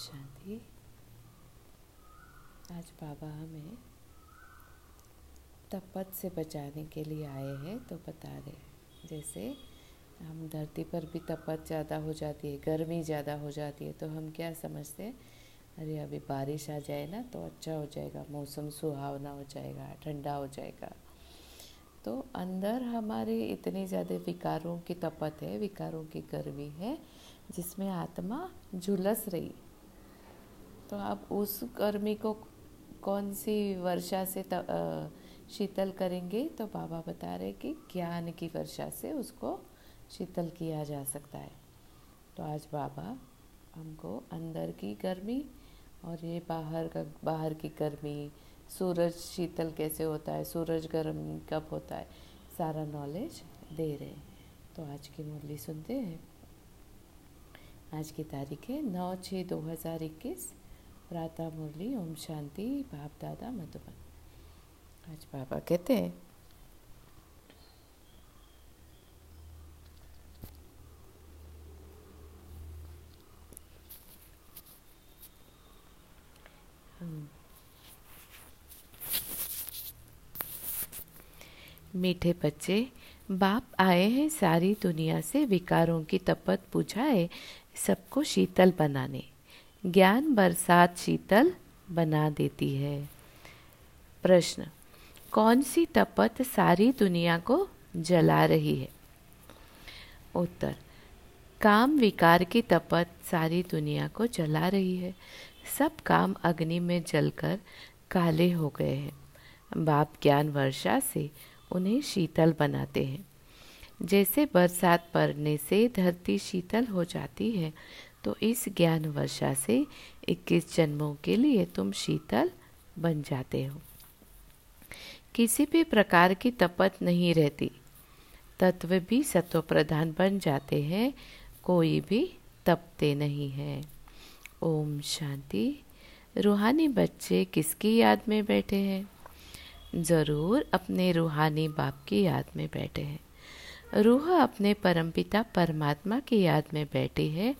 शांति। आज बाबा हमें तपत से बचाने के लिए आए हैं तो बता रहे जैसे हम धरती पर भी तपत ज़्यादा हो जाती है, गर्मी ज़्यादा हो जाती है तो हम क्या समझते हैं? अरे अभी बारिश आ जाए ना तो अच्छा हो जाएगा, मौसम सुहावना हो जाएगा, ठंडा हो जाएगा। तो अंदर हमारे इतनी ज़्यादा विकारों की तपत है, विकारों की गर्मी है, जिसमें आत्मा झुलस रही। तो आप उस गर्मी को कौन सी वर्षा से त, आ, शीतल करेंगे? तो बाबा बता रहे कि ज्ञान की वर्षा से उसको शीतल किया जा सकता है। तो आज बाबा हमको अंदर की गर्मी और ये बाहर का बाहर की गर्मी सूरज शीतल कैसे होता है सूरज गर्म कब होता है सारा नॉलेज दे रहे हैं। तो आज की मुरली सुनते हैं। आज की तारीख है नौ छः दो हज़ार इक्कीस। प्रातः मुरली, ओम शांति, बाप दादा, मधुबन। आज बाबा कहते हैं मीठे बच्चे, बाप आए हैं सारी दुनिया से, विकारों की तपत बुझाए सबको शीतल बनाने। ज्ञान बरसात शीतल बना देती है। प्रश्न, कौन सी तपत सारी दुनिया को जला रही है? उत्तर, काम विकार की तपत सारी दुनिया को जला रही है। सब काम अग्नि में जलकर काले हो गए हैं। बाप ज्ञान वर्षा से उन्हें शीतल बनाते हैं। जैसे बरसात पड़ने से धरती शीतल हो जाती है तो इस ज्ञान वर्षा से 21 जन्मों के लिए तुम शीतल बन जाते हो। किसी भी प्रकार की तपत नहीं रहती। तत्व भी सत्व प्रधान बन जाते हैं, कोई भी तपते नहीं है। ओम शांति। रूहानी बच्चे किसकी याद में बैठे हैं? ज़रूर अपने रूहानी बाप की याद में बैठे हैं। रूह अपने परमपिता परमात्मा की याद में बैठी है।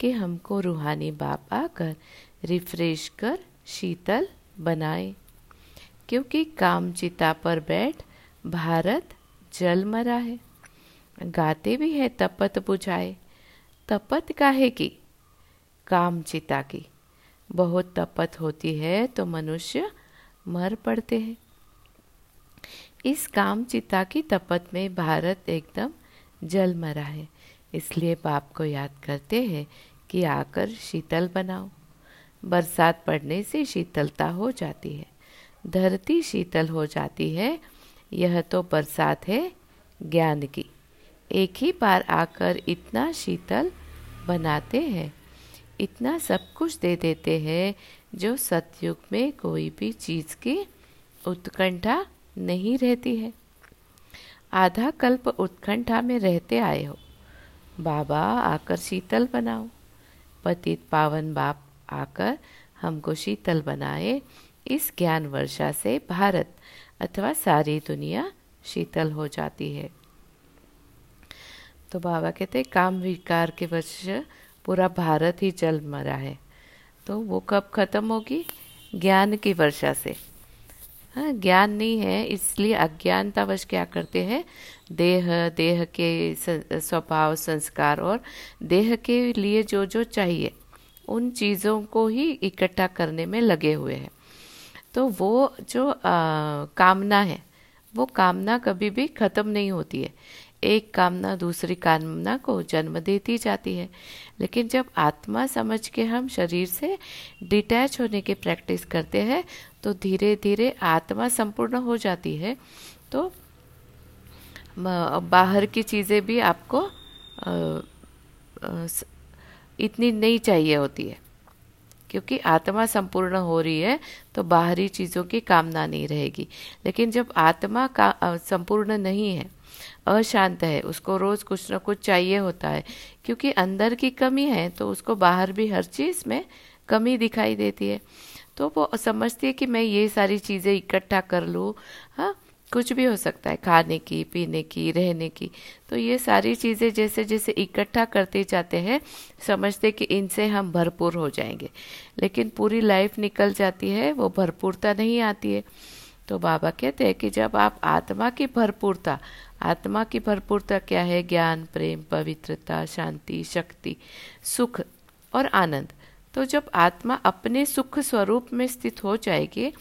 कि हमको रूहानी बाप आकर रिफ्रेश कर, शीतल बनाए। क्योंकि काम चिता पर बैठ भारत जल मरा है। गाते भी है तपत बुझाए। तपत काहे की? काम चिता की। बहुत तपत होती है तो मनुष्य मर पड़ते हैं। इस काम चिता की तपत में भारत एकदम जल मरा है। इसलिए बाप को याद करते हैं कि आकर शीतल बनाओ। बरसात पड़ने से शीतलता हो जाती है। धरती शीतल हो जाती है। यह तो बरसात है ज्ञान की। एक ही बार आकर इतना शीतल बनाते हैं। इतना सब कुछ दे देते हैं जो सतयुग में कोई भी चीज़ की उत्कंठा नहीं रहती है। आधा कल्प उत्कंठा में रहते आए हो। बाबा आकर शीतल बनाओ। पतित पावन बाप आकर हमको शीतल बनाए। इस ज्ञान वर्षा से भारत अथवा सारी दुनिया शीतल हो जाती है। तो बाबा कहते, काम विकार के वर्ष पूरा भारत ही जल मरा है। तो वो कब खत्म होगी? ज्ञान की वर्षा से। ज्ञान नहीं है इसलिए अज्ञानतावश क्या करते हैं? देह देह के स्वभाव संस्कार और देह के लिए जो जो चाहिए उन चीज़ों को ही इकट्ठा करने में लगे हुए हैं। तो वो जो आ, कामना है वो कामना कभी भी ख़त्म नहीं होती है। एक कामना दूसरी कामना को जन्म देती जाती है। लेकिन जब आत्मा समझ के हम शरीर से डिटैच होने की प्रैक्टिस करते हैं तो धीरे धीरे आत्मा संपूर्ण हो जाती है। तो बाहर की चीज़ें भी आपको इतनी नहीं चाहिए होती है। क्योंकि आत्मा संपूर्ण हो रही है तो बाहरी चीज़ों की कामना नहीं रहेगी। लेकिन जब आत्मा का संपूर्ण नहीं है अशांत है, उसको रोज़ कुछ ना कुछ चाहिए होता है। क्योंकि अंदर की कमी है तो उसको बाहर भी हर चीज़ में कमी दिखाई देती है। तो वो समझती है कि मैं ये सारी चीज़ें इकट्ठा कर लूँ। हाँ कुछ भी हो सकता है, खाने की, पीने की, रहने की। तो ये सारी चीज़ें जैसे जैसे इकट्ठा करते जाते हैं, समझते कि इनसे हम भरपूर हो जाएँगे। लेकिन पूरी लाइफ निकल जाती है, वो भरपूरता नहीं आती है। तो बाबा कहते हैं कि जब आप आत्मा की भरपूरता, आत्मा की भरपूरता क्या है? ज्ञान, प्रेम, पवित्रता, शांति, शक्ति, सुख और आनंद। तो जब आत्मा अपने सुख स्वरूप में स्थित हो जाएगी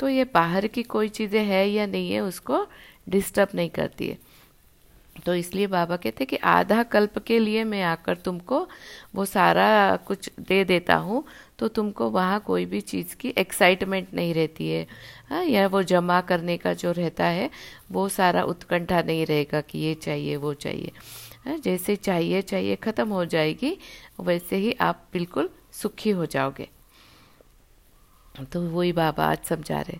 तो ये बाहर की कोई चीज़ें है या नहीं है, उसको डिस्टर्ब नहीं करती है। तो इसलिए बाबा कहते कि आधा कल्प के लिए मैं आकर तुमको वो सारा कुछ दे देता हूँ तो तुमको वहाँ कोई भी चीज़ की एक्साइटमेंट नहीं रहती है। हाँ या वो जमा करने का जो रहता है वो सारा उत्कंठा नहीं रहेगा कि ये चाहिए वो चाहिए। हाँ जैसे चाहिए चाहिए ख़त्म हो जाएगी वैसे ही आप बिल्कुल सुखी हो जाओगे। तो वही बाबा आज समझा रहे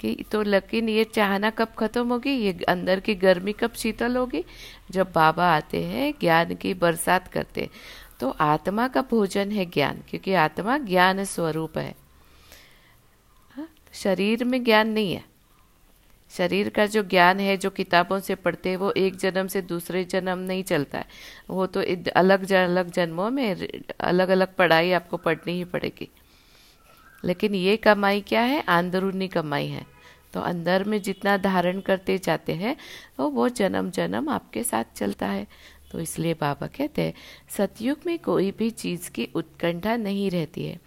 कि तो लेकिन ये चाहना कब खत्म होगी? ये अंदर की गर्मी कब शीतल होगी? जब बाबा आते हैं ज्ञान की बरसात करते तो आत्मा का भोजन है ज्ञान क्योंकि आत्मा ज्ञान स्वरूप हाँ, शरीर में ज्ञान नहीं है। शरीर का जो ज्ञान है जो किताबों से पढ़ते हैं वो एक जन्म से दूसरे जन्म नहीं चलता है। वो तो अलग जन, अलग जन्मों में अलग अलग पढ़ाई आपको पढ़नी ही पड़ेगी। लेकिन ये कमाई क्या है? अंदरूनी कमाई है। तो अंदर में जितना धारण करते जाते हैं तो वो जन्म जन्म आपके साथ चलता है। तो इसलिए बाबा कहते हैं सतयुग में कोई भी चीज़ की उत्कंठा नहीं रहती है।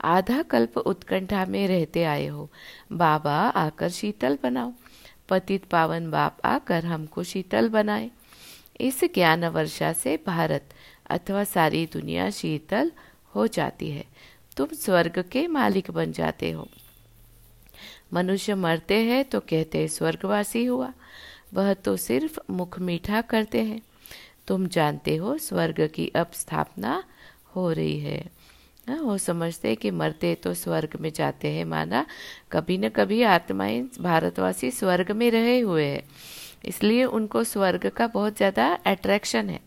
आधा कल्प उत्कंठा में रहते आए हो। बाबा आकर शीतल बनाओ। पतित पावन बाप आकर हमको शीतल बनाए। इस ज्ञान वर्षा से भारत अथवा सारी दुनिया शीतल हो जाती है। तुम स्वर्ग के मालिक बन जाते हो। मनुष्य मरते हैं तो कहते स्वर्गवासी हुआ। वह तो सिर्फ़ मुख मीठा करते हैं। तुम जानते हो, स्वर्ग की अब स्थापना हो रही है। हाँ, वो समझते हैं कि मरते तो स्वर्ग में जाते हैं माना कभी न कभी आत्माएँ भारतवासी स्वर्ग में रहे हुए हैं। इसलिए उनको स्वर्ग का बहुत ज़्यादा अट्रैक्शन है।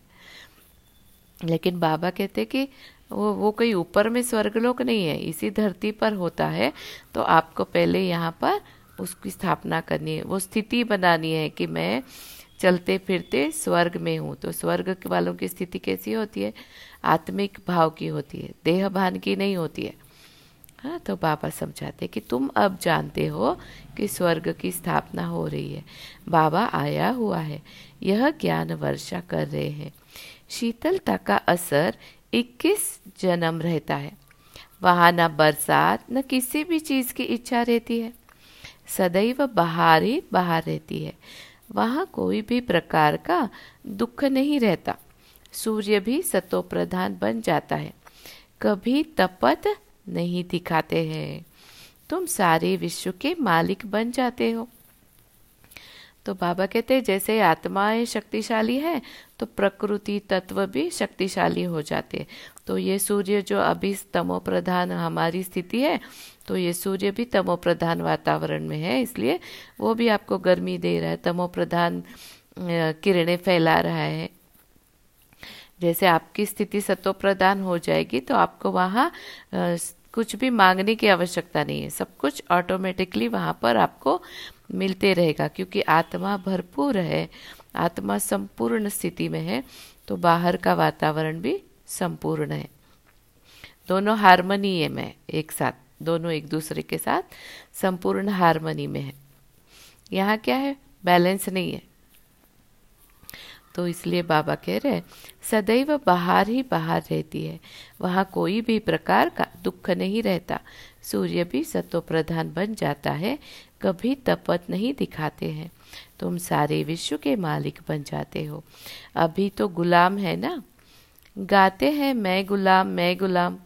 लेकिन बाबा कहते कि वो वो कोई ऊपर में स्वर्गलोक नहीं है इसी धरती पर होता है तो आपको पहले यहाँ पर उसकी स्थापना करनी है। वो स्थिति बनानी है कि मैं चलते फिरते स्वर्ग में हूँ तो स्वर्ग वालों की स्थिति कैसी होती है? आत्मिक भाव की होती है, देह भान की नहीं होती है। हाँ तो बाबा समझाते कि तुम अब जानते हो कि स्वर्ग की स्थापना हो रही है। बाबा आया हुआ है, यह ज्ञान वर्षा कर रहे हैं। शीतलता का असर 21 जन्म रहता है। वहाँ न बरसात, न किसी भी चीज़ की इच्छा रहती है। सदैव बाहर ही बाहर रहती है। वहाँ कोई भी प्रकार का दुख नहीं रहता। सूर्य भी सतो प्रधान बन जाता है। कभी तपत नहीं दिखाते हैं। तुम सारे विश्व के मालिक बन जाते हो। तो बाबा कहते हैं, जैसे आत्माएँ शक्तिशाली है तो प्रकृति तत्व भी शक्तिशाली हो जाते हैं। तो ये सूर्य जो अभी तमो प्रधान हमारी स्थिति है तो ये सूर्य भी तमो प्रधान वातावरण में है, इसलिए वो भी आपको गर्मी दे रहा है तमो प्रधान किरणें फैला रहा है। जैसे आपकी स्थिति सतो प्रदान हो जाएगी तो आपको वहाँ कुछ भी मांगने की आवश्यकता नहीं है। सब कुछ ऑटोमेटिकली वहाँ पर आपको मिलते रहेगा, क्योंकि आत्मा भरपूर है, आत्मा संपूर्ण स्थिति में है तो बाहर का वातावरण भी संपूर्ण है। दोनों हारमोनी में एक साथ, दोनों एक दूसरे के साथ संपूर्ण हारमोनी में है। यहाँ क्या है? बैलेंस नहीं है। तो इसलिए बाबा कह रहे सदैव बाहर ही बाहर रहती है। वहाँ कोई भी प्रकार का दुख नहीं रहता। सूर्य भी सतो प्रधान बन जाता है, कभी तपत नहीं दिखाते हैं। तुम सारे विश्व के मालिक बन जाते हो। अभी तो गुलाम है ना? गाते हैं, मैं गुलाम मैं गुलाम।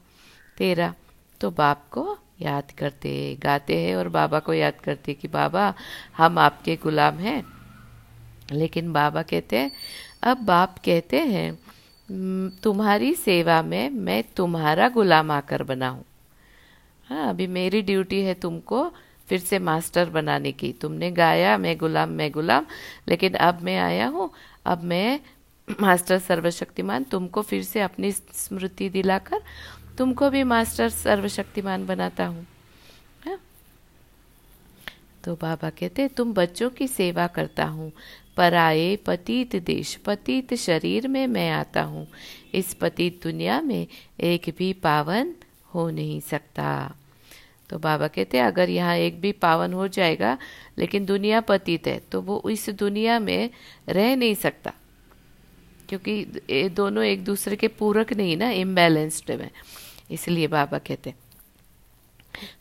तेरा तो बाप को याद करते, गाते हैं और बाबा को याद करते कि बाबा, हम आपके गुलाम हैं। लेकिन बाबा कहते हैं, अब बाप कहते हैं तुम्हारी सेवा में मैं तुम्हारा गुलाम आकर बना हूँ। हाँ अभी मेरी ड्यूटी है तुमको फिर से मास्टर बनाने की। तुमने गाया, मैं गुलाम मैं गुलाम, लेकिन अब मैं आया हूँ, अब मैं मास्टर सर्वशक्तिमान तुमको फिर से अपनी स्मृति दिलाकर तुमको भी मास्टर सर्वशक्तिमान बनाता हूँ। तो बाबा कहते, तुम बच्चों की सेवा करता हूँ। पर आए पतित देश, पतित शरीर में मैं आता हूँ। इस पतित दुनिया में एक भी पावन हो नहीं सकता। तो बाबा कहते, अगर यहाँ एक भी पावन हो जाएगा, लेकिन दुनिया पतित है तो वो इस दुनिया में रह नहीं सकता। क्योंकि ये दोनों एक दूसरे के पूरक नहीं ना इम्बैलेंस्ड में। इसलिए बाबा कहते हैं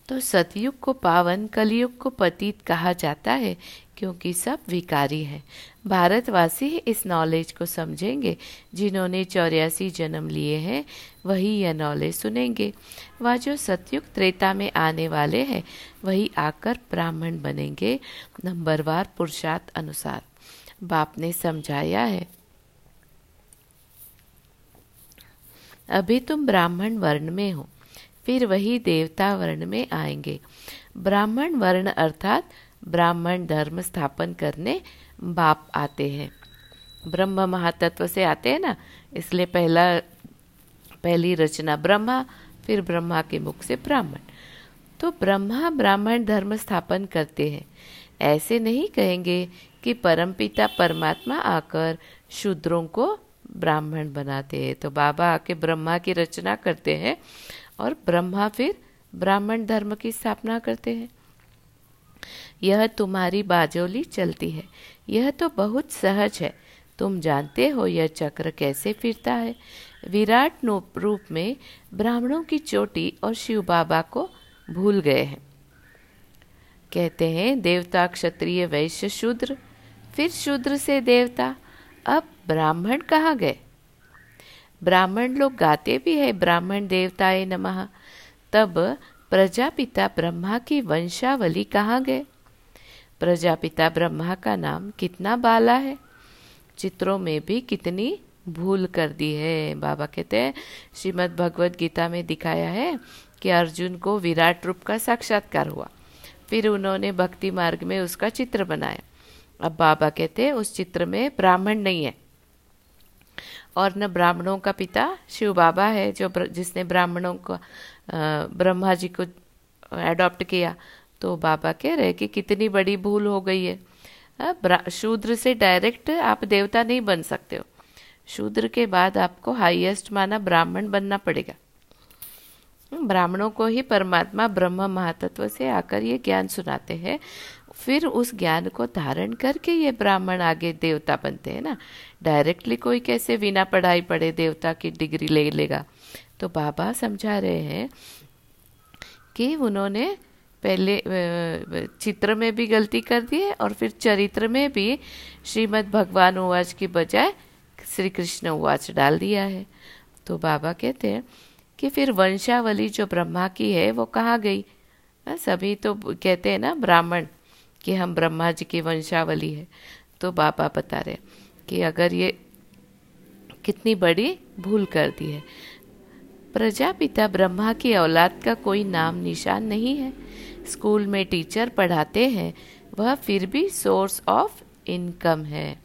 तो सतयुग को पावन, कलयुग को पतित कहा जाता है, क्योंकि सब विकारी हैं। भारतवासी इस नॉलेज को समझेंगे, जिन्होंने चौरासी जन्म लिए हैं, वही यह नॉलेज सुनेंगे। वह जो सतयुग त्रेता में आने वाले हैं, वही आकर ब्राह्मण बनेंगे नंबरवार पुरुषार्थ अनुसार। बाप ने समझाया है, अभी तुम ब्राह्मण वर्ण में हो फिर वही देवता वर्ण में आएँगे। ब्राह्मण वर्ण अर्थात ब्राह्मण धर्म स्थापन करने बाप आते हैं। ब्रह्म महातत्व से आते हैं ना? इसलिए पहला, पहली रचना ब्रह्मा, फिर ब्रह्मा के मुख से ब्राह्मण। तो ब्रह्मा ब्राह्मण धर्म स्थापन करते हैं। ऐसे नहीं कहेंगे कि परमपिता परमात्मा आकर शूद्रों को ब्राह्मण बनाते हैं। तो बाबा आके ब्रह्मा की रचना करते हैं और ब्रह्मा फिर ब्राह्मण धर्म की स्थापना करते हैं। यह तुम्हारी बाजोली चलती है। यह तो बहुत सहज है। तुम जानते हो यह चक्र कैसे फिरता है। विराट रूप में ब्राह्मणों की चोटी और शिव बाबा को भूल गए हैं। कहते हैं, देवता क्षत्रिय वैश्य शूद्र, फिर शूद्र से देवता। अब ब्राह्मण कहाँ गए? ब्राह्मण लोग गाते भी है, ब्राह्मण देवताए नमः। तब प्रजापिता ब्रह्मा की वंशावली कहाँ गए? प्रजापिता ब्रह्मा का नाम कितना बाला है? चित्रों में भी कितनी भूल कर दी है। बाबा कहते हैं, श्रीमद भगवत गीता में दिखाया है कि अर्जुन को विराट रूप का साक्षात्कार हुआ। फिर उन्होंने भक्ति मार्ग में उसका चित्र बनाया। अब बाबा कहते हैं, उस चित्र में ब्राह्मण नहीं है। और न ब्राह्मणों का पिता शिव बाबा है, जो जिसने ब्राह्मणों को ब्रह्मा जी को एडॉप्ट किया तो बाबा कह रहे कि कितनी बड़ी भूल हो गई है। शूद्र से डायरेक्ट आप देवता नहीं बन सकते हो। शूद्र के बाद आपको हाईएस्ट माना ब्राह्मण बनना पड़ेगा। ब्राह्मणों को ही परमात्मा ब्रह्म महातत्व से आकर ये ज्ञान सुनाते हैं। फिर उस ज्ञान को धारण करके ये ब्राह्मण आगे देवता बनते हैं ना। डायरेक्टली कोई कैसे बिना पढ़ाई पढ़े देवता की डिग्री ले लेगा। तो बाबा समझा रहे हैं कि उन्होंने पहले चित्र में भी गलती कर दी है और फिर चरित्र में भी श्रीमद् भगवान उवाच की बजाय श्री कृष्ण उवाच डाल दिया है। तो बाबा कहते हैं कि फिर वंशावली जो ब्रह्मा की है वो कहाँ गई? सभी तो कहते हैं ना, ब्राह्मण। कि हम ब्रह्मा जी की वंशावली है। तो बाबा बता रहे कि अगर ये कितनी बड़ी भूल कर दी है। प्रजापिता ब्रह्मा की औलाद का कोई नाम निशान नहीं है। स्कूल में टीचर पढ़ाते हैं, वह फिर भी सोर्स ऑफ़ इनकम है।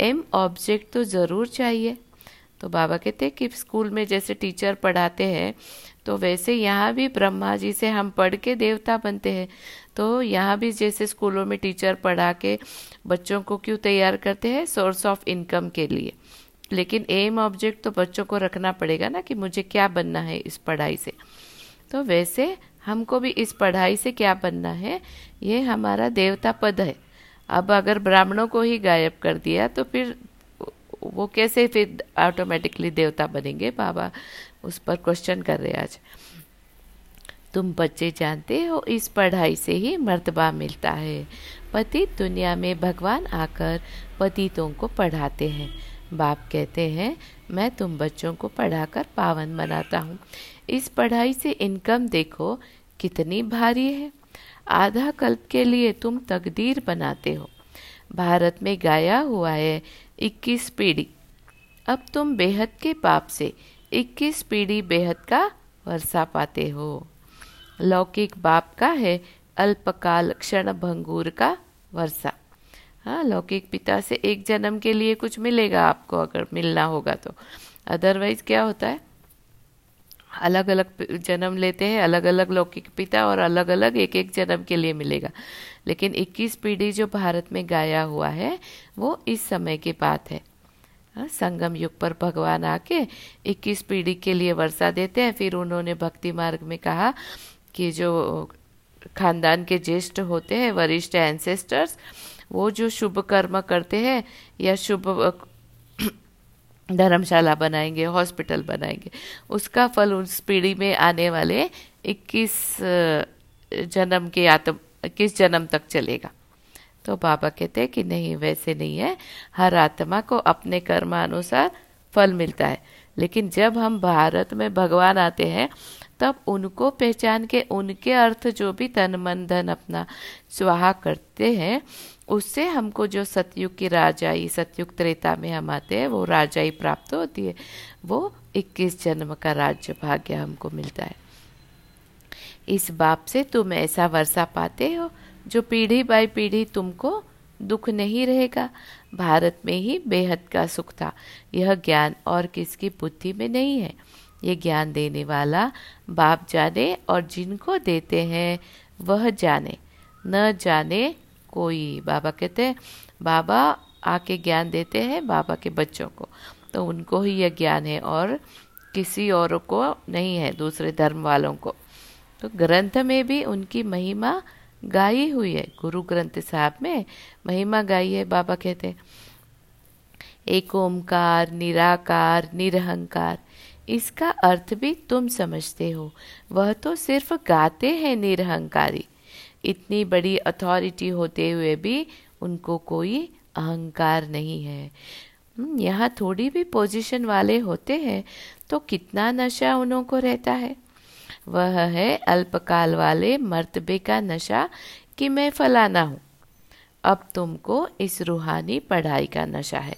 एम ऑब्जेक्ट तो ज़रूर चाहिए। तो बाबा कहते हैं कि स्कूल में जैसे टीचर पढ़ाते हैं तो वैसे यहाँ भी ब्रह्मा जी से हम पढ़ के देवता बनते हैं। तो यहाँ भी जैसे स्कूलों में टीचर पढ़ा के बच्चों को क्यों तैयार करते हैं? सोर्स ऑफ़ इनकम के लिए। लेकिन एम ऑब्जेक्ट तो बच्चों को रखना पड़ेगा ना कि मुझे क्या बनना है इस पढ़ाई से। तो वैसे हमको भी इस पढ़ाई से क्या बनना है? ये हमारा देवता पद है। अब अगर ब्राह्मणों को ही गायब कर दिया तो फिर वो कैसे फिर ऑटोमेटिकली देवता बनेंगे? बाबा उस पर क्वेश्चन कर रहे आज। तुम बच्चे जानते हो, इस पढ़ाई से ही मर्तबा मिलता है। पतित दुनिया में भगवान आकर पतितों को पढ़ाते हैं। बाप कहते हैं, मैं तुम बच्चों को पढ़ाकर पावन बनाता हूँ। इस पढ़ाई से इनकम देखो, कितनी भारी है। आधा कल्प के लिए तुम तकदीर बनाते हो। भारत में गाया हुआ है, इक्कीस पीढ़ी। अब तुम बेहद के पाप से इक्कीस पीढ़ी बेहद का वर्षा पाते हो। लौकिक बाप का है अल्पकाल क्षण भंगूर का वर्षा। हाँ लौकिक पिता से एक जन्म के लिए कुछ मिलेगा आपको अगर मिलना होगा तो। अदरवाइज़ क्या होता है? अलग अलग जन्म लेते हैं अलग अलग लौकिक पिता और अलग अलग एक एक जन्म के लिए मिलेगा। लेकिन 21 पीढ़ी जो भारत में गाया हुआ है वो इस समय की बात है। हाँ, संगम युग पर भगवान आके 21 पीढ़ी के लिए वर्षा देते हैं फिर उन्होंने भक्ति मार्ग में कहा कि जो खानदान के ज्येष्ठ होते हैं, वरिष्ठ एंसेस्टर्स वो जो शुभ कर्म करते हैं या शुभ, धर्मशाला बनाएँगे हॉस्पिटल बनाएँगे, उसका फल उस पीढ़ी में आने वाले 21 जन्म के आत्म, इक्कीस जन्म तक चलेगा। तो बाबा कहते हैं कि नहीं, वैसे नहीं है। हर आत्मा को अपने कर्मानुसार फल मिलता है। लेकिन जब हम भारत में भगवान आते हैं तब उनको पहचान के उनके अर्थ जो भी तन मन धन अपना स्वाहा करते हैं, उससे हमको जो सतयुग की राजाई, सतयुग त्रेता में हम आते हैं, वो राजाई प्राप्त होती है। वो 21 जन्म का राज्य भाग्य हमको मिलता है। इस बाप से तुम ऐसा वर्षा पाते हो, जो पीढ़ी बाई पीढ़ी तुमको दुख नहीं रहेगा। भारत में ही बेहद का सुख था। यह ज्ञान और किसकी बुद्धि में नहीं है? ये ज्ञान देने वाला बाप जाने और जिनको देते हैं, वह जाने। न जाने कोई। बाबा कहते हैं, बाबा आके ज्ञान देते हैं बाबा के बच्चों को। तो उनको ही यह ज्ञान है और किसी और को नहीं है, दूसरे धर्म वालों को। तो ग्रंथ में भी उनकी महिमा गाई हुई है। गुरु ग्रंथ साहब में महिमा गाई है, बाबा कहते हैं। एक ओमकार निराकार, निरहंकार इसका अर्थ भी तुम समझते हो। वह तो सिर्फ़ गाते हैं निरहंकारी। इतनी बड़ी अथॉरिटी होते हुए भी उनको कोई अहंकार नहीं है। हम्म, यहाँ थोड़ी भी पोजीशन वाले होते हैं तो कितना नशा उन्हों को रहता है? वह है अल्पकाल वाले मर्तबे का नशा कि मैं फलाना हूँ। अब तुमको इस रूहानी पढ़ाई का नशा है।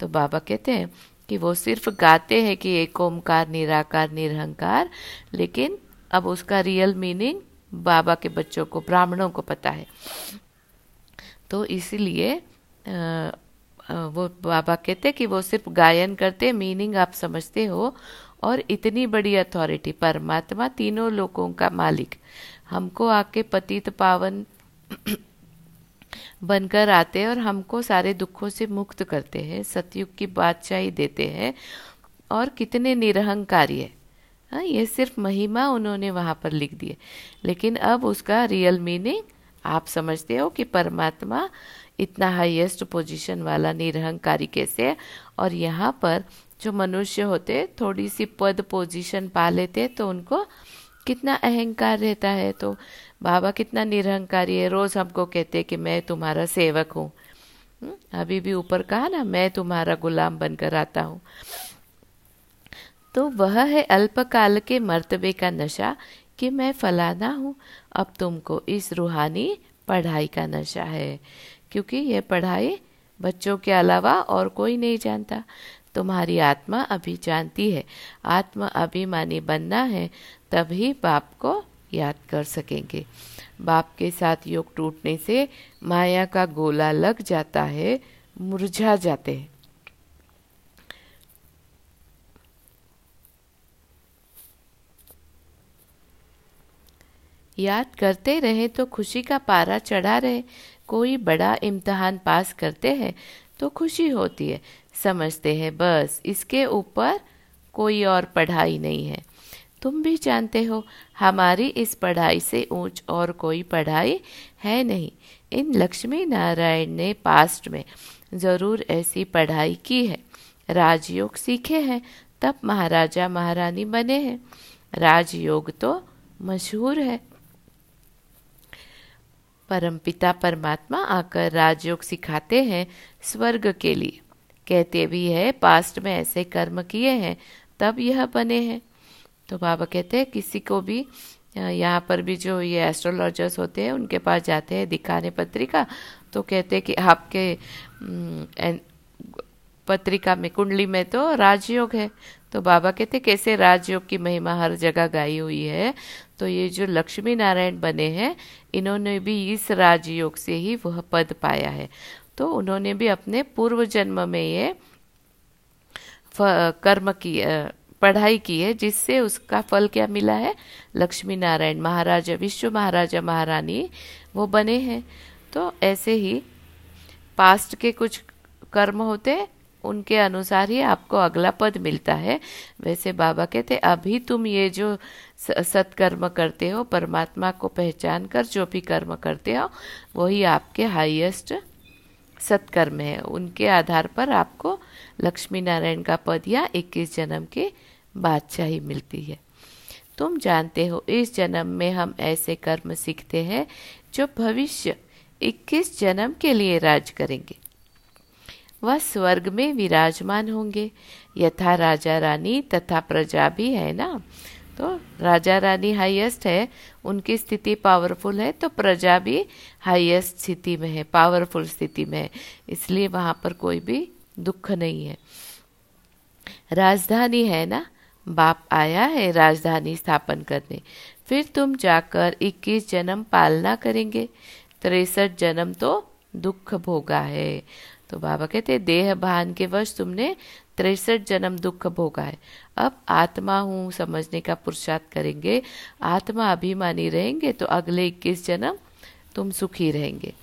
तो बाबा कहते हैं कि वो सिर्फ़ गाते हैं कि एक ओमकार, निराकार, निरहंकार, लेकिन अब उसका रियल मीनिंग बाबा के बच्चों को, ब्राह्मणों को पता है। तो इसीलिए वो बाबा कहते कि वो सिर्फ़ गायन करते मीनिंग आप समझते हो, और इतनी बड़ी अथॉरिटी परमात्मा तीनों लोगों का मालिक। हमको आके पतित पावन बनकर आते हैं और हमको सारे दुखों से मुक्त करते हैं, सतयुग की बादशाही देते हैं। और कितने निरहंकारी है। हाँ ये सिर्फ़ महिमा उन्होंने वहाँ पर लिख दिए लेकिन अब उसका रियल मीनिंग आप समझते हो कि परमात्मा इतना हाईएस्ट पोजीशन वाला निरहंकारी कैसे है? और यहाँ पर जो मनुष्य होते, थोड़ी सी पद पोजीशन पा लेते तो उनको कितना अहंकार रहता है? तो बाबा कितना निरहंकारी है रोज हमको कहते कि मैं तुम्हारा सेवक हूँ। हम्म, अभी भी ऊपर कहा ना मैं तुम्हारा गुलाम बनकर आता हूँ। तो वह है अल्पकाल के मर्तबे का नशा कि मैं फलाना हूँ। अब तुमको इस रूहानी पढ़ाई का नशा है क्योंकि यह पढ़ाई बच्चों के अलावा और कोई नहीं जानता। तुम्हारी आत्मा अभी जानती है आत्मा अभिमानी बनना है तभी बाप को याद कर सकेंगे। बाप के साथ योग टूटने से माया का गोला लग जाता है, मुरझा जाते हैं। याद करते रहे तो खुशी का पारा चढ़ा रहे। कोई बड़ा इम्तहान पास करते हैं तो खुशी होती है। समझते हैं, बस इसके ऊपर कोई और पढ़ाई नहीं है। तुम भी जानते हो, हमारी इस पढ़ाई से ऊंच और कोई पढ़ाई है नहीं। इन लक्ष्मी नारायण ने पास्ट में ज़रूर ऐसी पढ़ाई की है। राजयोग सीखे हैं, तब महाराजा महारानी बने हैं। राजयोग तो मशहूर है। परमपिता परमात्मा आकर राजयोग सिखाते हैं स्वर्ग के लिए। कहते भी है, पास्ट में ऐसे कर्म किए हैं, तब यह बने हैं। तो बाबा कहते हैं, किसी को भी यहाँ पर भी जो ये एस्ट्रोलॉजर्स होते हैं, उनके पास जाते हैं दिखाने पत्रिका तो कहते हैं कि आपके पत्रिका में, कुंडली में तो राजयोग है। तो बाबा कहते कैसे राजयोग की महिमा हर जगह गाई हुई है? तो ये जो लक्ष्मी नारायण बने हैं, इन्होंने भी इस राजयोग से ही वह पद पाया है। तो उन्होंने भी अपने पूर्व जन्म में ये कर्म की पढ़ाई की है, जिससे उसका फल क्या मिला है? लक्ष्मी नारायण महाराजा, विश्व महाराजा महारानी, वो बने हैं। तो ऐसे ही पास्ट के कुछ कर्म होते हैं, उनके अनुसार ही आपको अगला पद मिलता है। वैसे बाबा कहते अभी तुम ये जो सत्कर्म करते हो, परमात्मा को पहचान कर जो भी कर्म करते हो, वही आपके हाईएस्ट सत्कर्म है। उनके आधार पर आपको लक्ष्मी नारायण का पद या इक्कीस जन्म के बादशाही मिलती है। तुम जानते हो, इस जन्म में हम ऐसे कर्म सीखते हैं जो भविष्य 21 जन्म के लिए राज करेंगे। वह स्वर्ग में विराजमान होंगे। यथा राजा रानी तथा प्रजा भी है ना? तो राजा रानी हाईएस्ट है, उनकी स्थिति पावरफुल है तो प्रजा भी हाईएस्ट स्थिति में है पावरफुल स्थिति में है। इसलिए वहाँ पर कोई भी दुख नहीं है। राजधानी है ना? बाप आया है राजधानी स्थापन करने। फिर तुम जाकर 21 जन्म पालना करेंगे। तिरसठ जन्म तो दुख भोगा है। तो बाबा कहते, देह भान के वश तुमने तिरसठ जन्म दुख भोगा है। अब आत्मा हूँ, समझने का पुरुषार्थ करेंगे। आत्मा अभिमानी रहेंगे तो अगले इक्कीस जन्म तुम सुखी रहेंगे।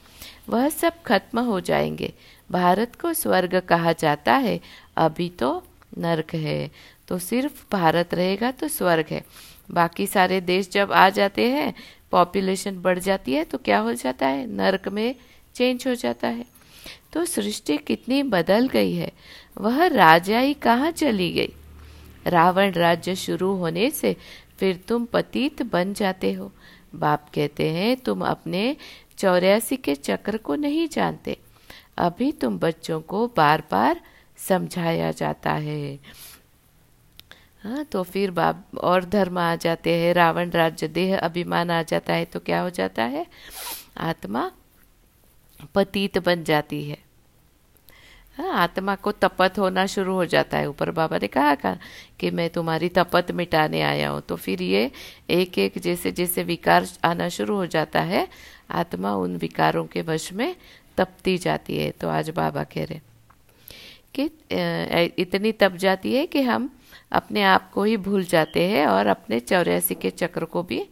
वह सब खत्म हो जाएँगे। भारत को स्वर्ग कहा जाता है। अभी तो नरक है। तो सिर्फ़ भारत रहेगा तो स्वर्ग है। बाकी सारे देश जब आ जाते हैं पॉपुलेशन बढ़ जाती है तो क्या हो जाता है? नरक में चेंज हो जाता है। तो सृष्टि कितनी बदल गई है। वह राजाई कहाँ चली गई? रावण राज्य शुरू होने से फिर तुम पतित बन जाते हो। बाप कहते हैं, तुम अपने चौरासी के चक्र को नहीं जानते। अभी तुम बच्चों को बार बार समझाया जाता है। हाँ तो फिर बाप और धर्म आ जाते हैं, रावण राज्य देह अभिमान आ जाता है तो क्या हो जाता है? आत्मा पतित बन जाती है। हाँ आत्मा को तपत होना शुरू हो जाता है। ऊपर बाबा ने कहा का कि मैं तुम्हारी तपत मिटाने आया हूँ। तो फिर ये एक एक जैसे जैसे विकार आना शुरू हो जाता है, आत्मा उन विकारों के वश में तपती जाती है। तो आज बाबा कह रहे कि इतनी तप जाती है कि हम अपने आप को ही भूल जाते हैं और अपने चौरासी के चक्र को भी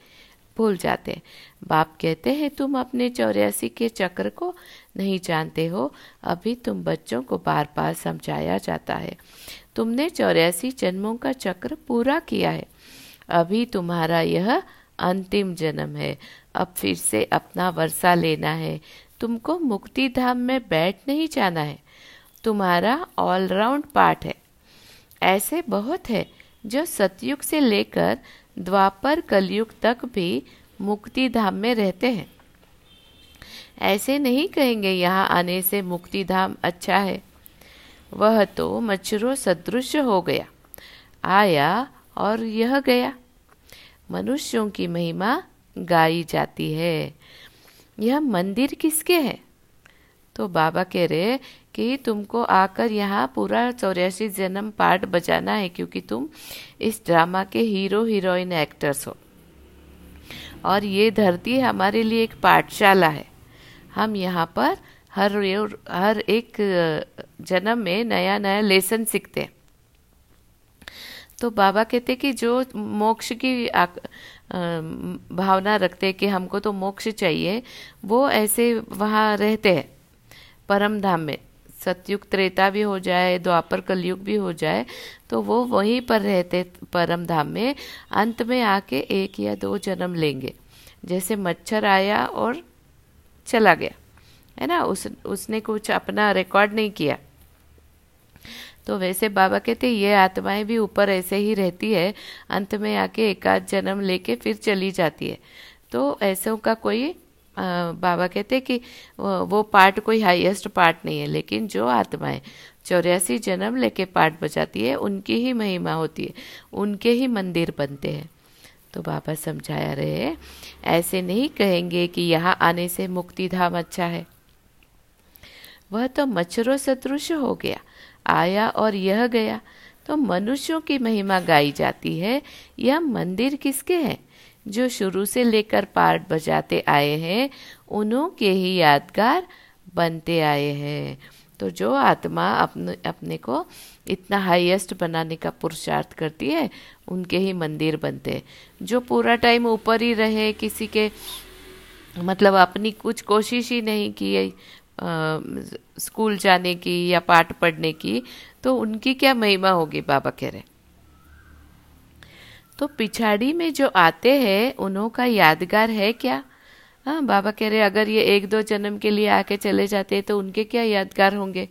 भूल जाते हैं। बाप कहते हैं, तुम अपने चौरासी के चक्र को नहीं जानते हो। अभी तुम बच्चों को बार बार समझाया जाता है। तुमने चौरासी जन्मों का चक्र पूरा किया है। अभी तुम्हारा यह अंतिम जन्म है। अब फिर से अपना वर्षा लेना है। तुमको मुक्ति धाम में बैठ नहीं जाना है। तुम्हारा ऑलराउंड पार्ट है। ऐसे बहुत है जो सतयुग से लेकर द्वापर कलयुग तक भी मुक्ति धाम में रहते हैं। ऐसे नहीं कहेंगे यहाँ आने से मुक्ति धाम अच्छा है। वह तो मच्छरों सदृश हो गया, आया और यह गया। मनुष्यों की महिमा गाई जाती है। यह मंदिर किसके है? तो बाबा कह रहे कि तुमको आकर यहाँ पूरा चौरासी जन्म पार्ट बजाना है क्योंकि तुम इस ड्रामा के हीरो हीरोइन एक्टर्स हो। और ये धरती हमारे लिए एक पाठशाला है। हम यहाँ पर हर हर एक जन्म में नया नया लेसन सीखते हैं। तो बाबा कहते कि जो मोक्ष की आ, भावना रखते कि हमको तो मोक्ष चाहिए वो ऐसे वहाँ रहते हैं परम धाम में। सतयुग त्रेता भी हो जाए, द्वापर कलयुग भी हो जाए तो वो वहीं पर रहते परम धाम में, अंत में आके एक या दो जन्म लेंगे। जैसे मच्छर आया और चला गया, है ना? उस, उसने कुछ अपना रिकॉर्ड नहीं किया। तो वैसे बाबा कहते ये आत्माएँ भी ऊपर ऐसे ही रहती है, अंत में आके एकाध जन्म लेके फिर चली जाती है। तो ऐसों का कोई बाबा कहते कि वो पार्ट कोई हाईएस्ट पार्ट नहीं है, लेकिन जो आत्माएँ चौरासी जन्म लेके पार्ट बजाती है, उनकी ही महिमा होती है, उनके ही मंदिर बनते हैं। तो बाबा समझाया रहे ऐसे नहीं कहेंगे कि यहाँ आने से मुक्ति धाम अच्छा है। वह तो मच्छरों सदृश हो गया, आया और यह गया तो मनुष्यों की महिमा गाई जाती है। यह मंदिर किसके हैं? जो शुरू से लेकर पार्ट बजाते आए हैं, उन्हों के ही यादगार बनते आए हैं। तो जो आत्मा अपने अपने को इतना हाईएस्ट बनाने का पुरुषार्थ करती है, उनके ही मंदिर बनते हैं। जो पूरा टाइम ऊपर ही रहे, किसी के मतलब अपनी कुछ कोशिश ही नहीं की स्कूल जाने की या पाठ पढ़ने की तो उनकी क्या महिमा होगी, बाबा कह रहे तो पिछाड़ी में जो आते हैं, उन्हों का यादगार है क्या? हाँ बाबा कह रहे, अगर ये एक दो जन्म के लिए आके चले जाते तो उनके क्या यादगार होंगे?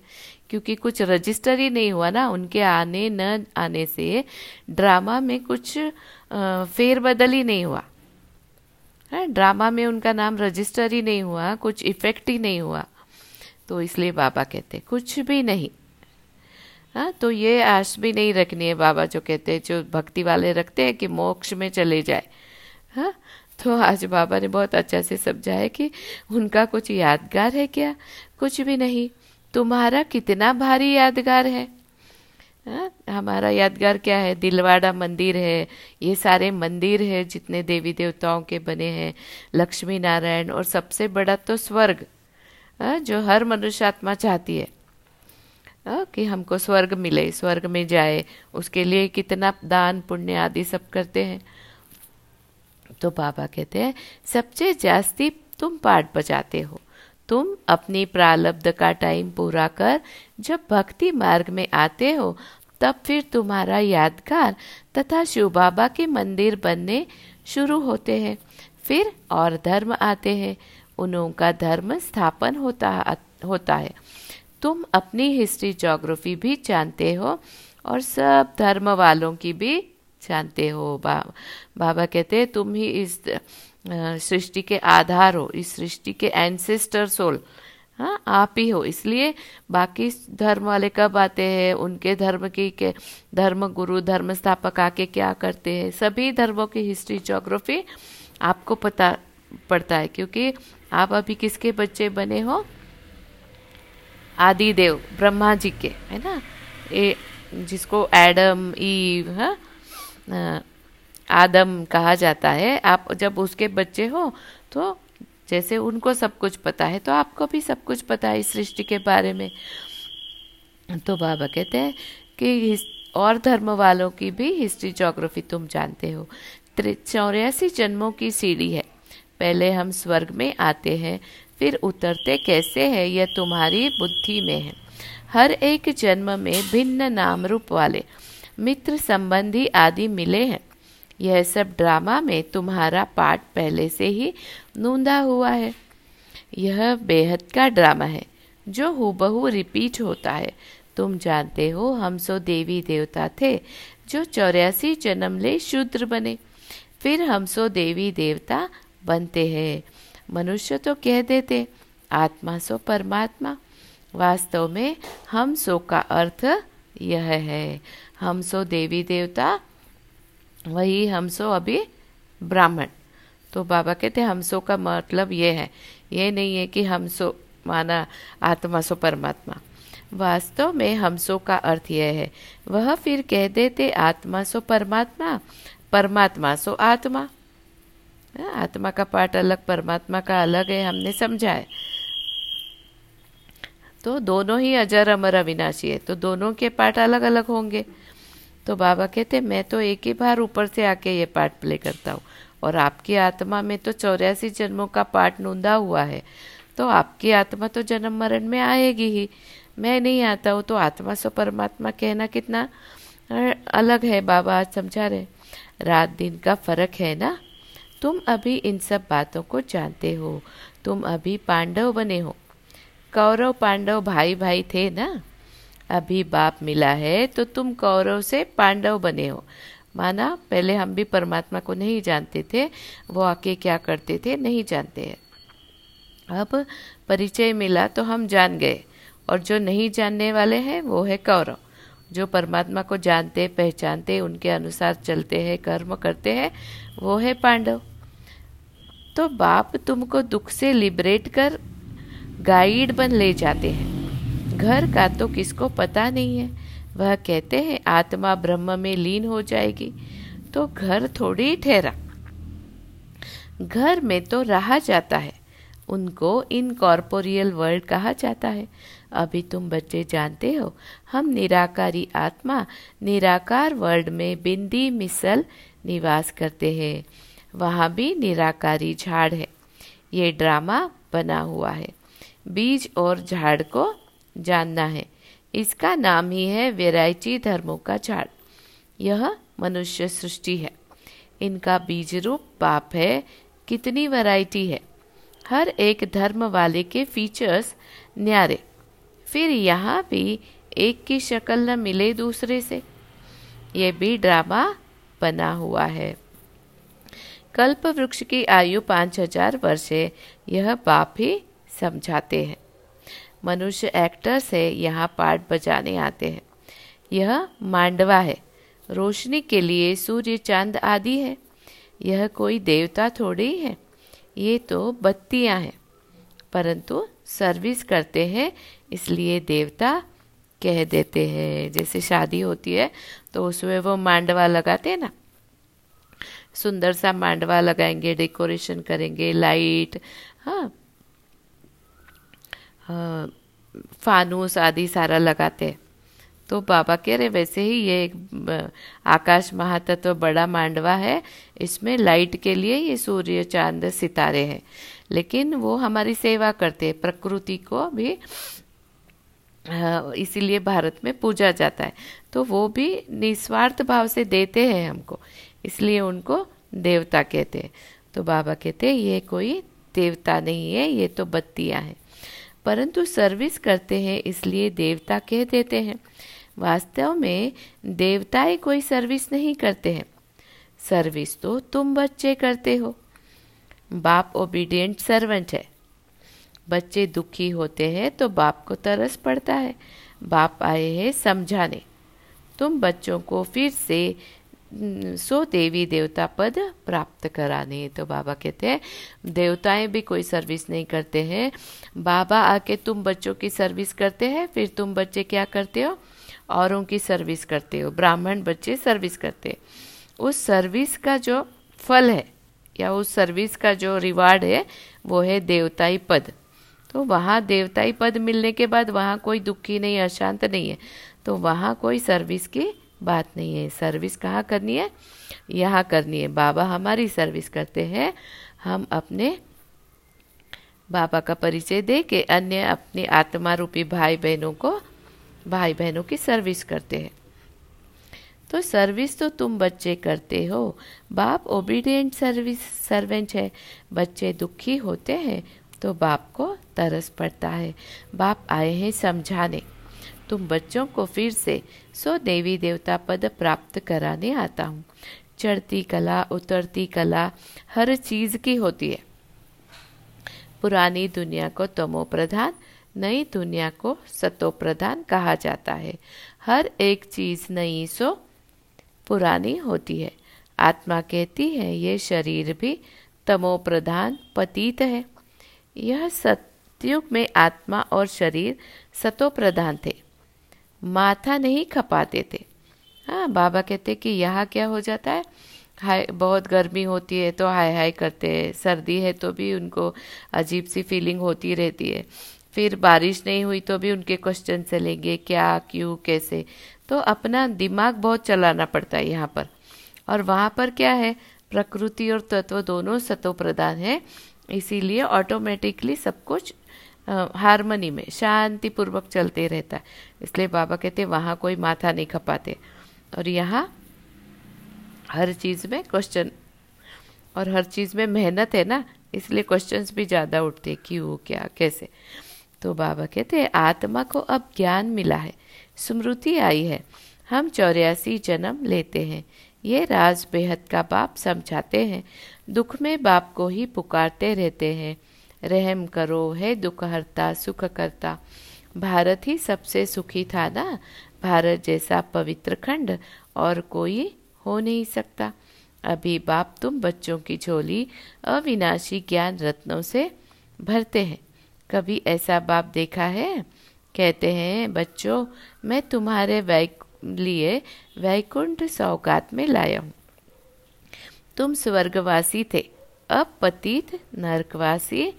क्योंकि कुछ रजिस्टर ही नहीं हुआ ना, उनके आने न आने से ड्रामा में कुछ फेरबदल ही नहीं हुआ। है, ड्रामा में उनका नाम रजिस्टर ही नहीं हुआ, कुछ इफ़ेक्ट ही नहीं हुआ। तो इसलिए बाबा कहते, कुछ भी नहीं। हाँ तो ये आश भी नहीं रखनी है बाबा जो कहते हैं, जो भक्ति वाले रखते हैं कि मोक्ष में चले जाए। हाँ तो आज बाबा ने बहुत अच्छा से समझाया कि उनका कुछ यादगार है क्या? कुछ भी नहीं। तुम्हारा कितना भारी यादगार है। हा? हमारा यादगार क्या है? दिलवाड़ा मंदिर है। ये सारे मंदिर है जितने देवी देवताओं के बने हैं। लक्ष्मी नारायण और सबसे बड़ा तो स्वर्ग। हा? जो हर मनुष्य आत्मा चाहती है। हा? कि हमको स्वर्ग मिले, स्वर्ग में जाए, उसके लिए कितना दान, पुण्य आदि सब करते हैं। तो बाबा कहते हैं, सबसे जास्ती तुम पाठ बजाते हो। तुम अपनी प्रारब्ध का टाइम पूरा कर, जब भक्ति मार्ग में आते हो, तब फिर तुम्हारा यादगार तथा शिव बाबा के मंदिर बनने शुरू होते हैं। फिर और धर्म आते हैं। उन्हों का धर्म स्थापन होता होता है। तुम अपनी हिस्ट्री जोग्राफी भी जानते हो और सब धर्म वालों की भी जानते हो। बा, बाबा कहते हैं तुम ही इस सृष्टि के आधार हो इस सृष्टि के एंसेस्टर सोल हाँ आप ही हो। इसलिए बाकी धर्म वाले कब आते हैं? उनके धर्म की के धर्म गुरु धर्म स्थापक आके क्या करते हैं? सभी धर्मों की हिस्ट्री जोग्राफी आपको पता पड़ता है क्योंकि आप अभी किसके बच्चे बने हो? आदि देव ब्रह्मा जी के, है ना? ये जिसको एडम, ईव हाँ? आदम कहा जाता है। आप जब उसके बच्चे हो तो जैसे उनको सब कुछ पता है तो आपको भी सब कुछ पता है सृष्टि के बारे में। तो बाबा कहते हैं कि और धर्म वालों की भी हिस्ट्री जोग्राफी तुम जानते हो। चौरासी जन्मों की सीढ़ी है। पहले हम स्वर्ग में आते हैं फिर उतरते कैसे है, यह तुम्हारी बुद्धि में है। हर एक जन्म में भिन्न नाम रूप वाले, मित्र संबंधी आदि मिले हैं। यह सब ड्रामा में तुम्हारा पाठ पहले से ही नूंदा हुआ है। यह बेहद का ड्रामा है, जो हूबहू रिपीट होता है। तुम जानते हो, हम सो देवी देवता थे, जो चौरासी जन्म ले शूद्र बने। फिर हम सो देवी देवता बनते हैं। मनुष्य तो कह देते, आत्मा सो परमात्मा। वास्तव में हम सो का अर्थ यह है। हम सो देवी देवता, वही हम सो अभी ब्राह्मण। तो बाबा कहते, हम सो का मतलब ये है, ये नहीं है कि हम सो माना आत्मा सो परमात्मा। वास्तव में हम सो का अर्थ यह है, वह फिर कह देते, आत्मा सो परमात्मा परमात्मा सो आत्मा। आत्मा का पार्ट अलग, परमात्मा का अलग है, हमने समझा है। तो दोनों ही अजर, अमर, अविनाशी है। तो दोनों के पार्ट अलग अलग होंगे। तो बाबा कहते, मैं तो एक ही बार ऊपर से आके ये पार्ट प्ले करता हूँ। और आपकी आत्मा में तो चौरासी जन्मों का पार्ट नूंदा हुआ है। तो आपकी आत्मा तो जन्म मरण में आएगी ही। मैं नहीं आता हूँ तो आत्मा सो परमात्मा कहना कितना अलग है बाबा आज समझा रहे रात दिन का फ़र्क है ना? तुम अभी इन सब बातों को जानते हो। तुम अभी पांडव बने हो। कौरव पांडव भाई भाई थे ना? अभी बाप मिला है तो तुम कौरव से पांडव बने हो। माना, पहले हम भी परमात्मा को नहीं जानते थे, वो आके क्या करते थे, नहीं जानते हैं। अब परिचय मिला तो हम जान गए, और जो नहीं जानने वाले हैं, वो है कौरव। जो परमात्मा को जानते, पहचानते, उनके अनुसार चलते हैं, कर्म करते हैं, वो है पांडव। तो बाप तुमको दुख से लिबरेट कर गाइड बन ले जाते हैं। घर का तो किसको पता नहीं है। वह कहते हैं, आत्मा ब्रह्म में लीन हो जाएगी तो घर थोड़ी ठहरा। घर में तो रहा जाता है, उनको इनकॉर्पोरियल वर्ल्ड कहा जाता है। अभी तुम बच्चे जानते हो, हम निराकारी आत्मा, निराकार वर्ल्ड में बिंदी मिसल निवास करते हैं। वहाँ भी निराकारी झाड़ है। ये ड्रामा बना हुआ है। बीज और झाड़ को जानना है। इसका नाम ही है वेराइटी धर्मों का झाड़। यह मनुष्य सृष्टि है। इनका बीज रूप पाप है। कितनी वैरायटी है। हर एक धर्म वाले के फीचर्स न्यारे। फिर यहाँ भी एक की शक्ल न मिले दूसरे से। ये भी ड्रामा बना हुआ है। कल्प वृक्ष की आयु पाँच हज़ार वर्ष है यह बाप ही समझाते हैं। मनुष्य एक्टर्स है यहाँ पाठ बजाने आते हैं। यह मांडवा है। रोशनी के लिए सूर्य चाँद आदि है। यह कोई देवता थोड़ी है। ये तो बत्तियाँ हैं। परंतु सर्विस करते हैं, इसलिए देवता कह देते हैं। जैसे शादी होती है तो उसमें वो मांडवा लगाते हैं ना? सुंदर सा मांडवा लगाएँगे, डेकोरेशन करेंगे, लाइट हाँ। फानूस आदि सारा लगाते हैं। तो बाबा कह रहे, वैसे ही ये एक आकाश महातत्व बड़ा मांडवा है। इसमें लाइट के लिए ये सूर्य, चाँद, सितारे हैं। लेकिन वो हमारी सेवा करते हैं, प्रकृति को भी इसीलिए भारत में पूजा जाता है। तो वो भी निस्वार्थ भाव से देते हैं हमको। इसलिए उनको देवता कहते हैं। तो बाबा कहते हैं, ये कोई देवता नहीं है, ये तो बत्तियाँ हैं। परंतु सर्विस करते हैं, इसलिए देवता कह देते हैं। वास्तव में देवताएँ कोई सर्विस नहीं करते हैं। सर्विस तो तुम बच्चे करते हो। बाप ओबीडियंट सर्वेंट है। बच्चे दुखी होते हैं तो बाप को तरस पड़ता है। बाप आए हैं समझाने। तुम बच्चों को फिर से सो देवी देवता पद प्राप्त कराने। तो बाबा कहते हैं, देवताएँ भी कोई सर्विस नहीं करते हैं। बाबा आके तुम बच्चों की सर्विस करते हैं, फिर तुम बच्चे क्या करते हो? औरों की सर्विस करते हो, ब्राह्मण बच्चे सर्विस करते उस सर्विस का जो फल है, या उस सर्विस का जो रिवार्ड है, वो है देवताई पद। तो वहाँ देवताई पद मिलने के बाद वहाँ कोई दुखी नहीं, अशांत नहीं है। तो वहाँ कोई सर्विस की बात नहीं है सर्विस कहाँ करनी है? यहाँ करनी है। बाबा हमारी सर्विस करते हैं। हम अपने बाबा का परिचय दे के अन्य अपने आत्मा रूपी भाई बहनों को भाई बहनों की सर्विस करते हैं। तो सर्विस तो तुम बच्चे करते हो। बाप ओबीडियंट सर्विस सर्वेंट है। बच्चे दुखी होते हैं तो बाप को तरस पड़ता है। बाप आए हैं समझाने। तुम बच्चों को फिर से सो देवी देवता पद प्राप्त कराने आता हूँ। चढ़ती कला, उतरती कला हर चीज़ की होती है। पुरानी दुनिया को तमो प्रधान नई दुनिया को सतो प्रधान कहा जाता है। हर एक चीज़ नई सो पुरानी होती है। आत्मा कहती है, ये शरीर भी तमो प्रधान पतीत है। यह सत्युग में आत्मा और शरीर सतो प्रधान थे। माथा नहीं खपाते थे। हाँ बाबा कहते कि यहाँ क्या हो जाता है? हाय, बहुत गर्मी होती है तो हाय हाय करते हैं। सर्दी है तो भी उनको अजीब सी फीलिंग होती रहती है। फिर बारिश नहीं हुई तो भी उनके क्वेश्चन चलेंगे, क्या, क्यों, कैसे? तो अपना दिमाग बहुत चलाना पड़ता है यहाँ पर। और वहाँ पर क्या है? प्रकृति और तत्व दोनों सतो प्रदान है। इसीलिए ऑटोमेटिकली सब कुछ हारमोनी में शांति पूर्वक चलते रहता है। इसलिए बाबा कहते वहाँ कोई माथा नहीं खपाते। और यहाँ हर चीज़ में क्वेश्चन और हर चीज़ में मेहनत है ना, इसलिए क्वेश्चंस भी ज़्यादा उठते क्यों क्या, कैसे? तो बाबा कहते आत्मा को अब ज्ञान मिला है, स्मृति आई है, हम चौरासी जन्म लेते हैं। ये राज बेहद का बाप समझाते हैं, दुख में बाप को ही पुकारते रहते हैं। रहम करो, है दुख हरता सुख करता भारत ही सबसे सुखी था ना? भारत जैसा पवित्र खंड और कोई हो नहीं सकता। अभी बाप तुम बच्चों की झोली अविनाशी ज्ञान रत्नों से भरते हैं। कभी ऐसा बाप देखा है? कहते हैं, बच्चों, मैं तुम्हारे वैक, लिए वैकुंठ सौगात में लाया हूँ। तुम स्वर्गवासी थे अब पतित नरकवासी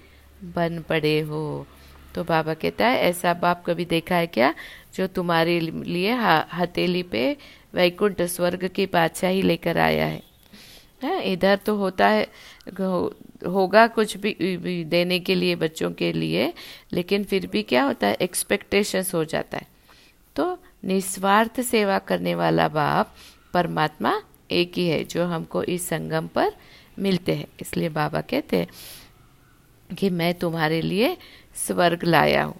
बन पड़े हो। तो बाबा कहता है ऐसा बाप कभी देखा है क्या? जो तुम्हारे लिए हथेली पे वैकुंठ स्वर्ग की बादशाही लेकर आया है। है इधर तो होता है हो, होगा कुछ भी, भी देने के लिए बच्चों के लिए लेकिन फिर भी क्या होता है एक्सपेक्टेशंस हो जाता है। तो निस्वार्थ सेवा करने वाला बाप परमात्मा एक ही है जो हमको इस संगम पर मिलते हैं। इसलिए बाबा कहते हैं कि मैं तुम्हारे लिए स्वर्ग लाया हूँ।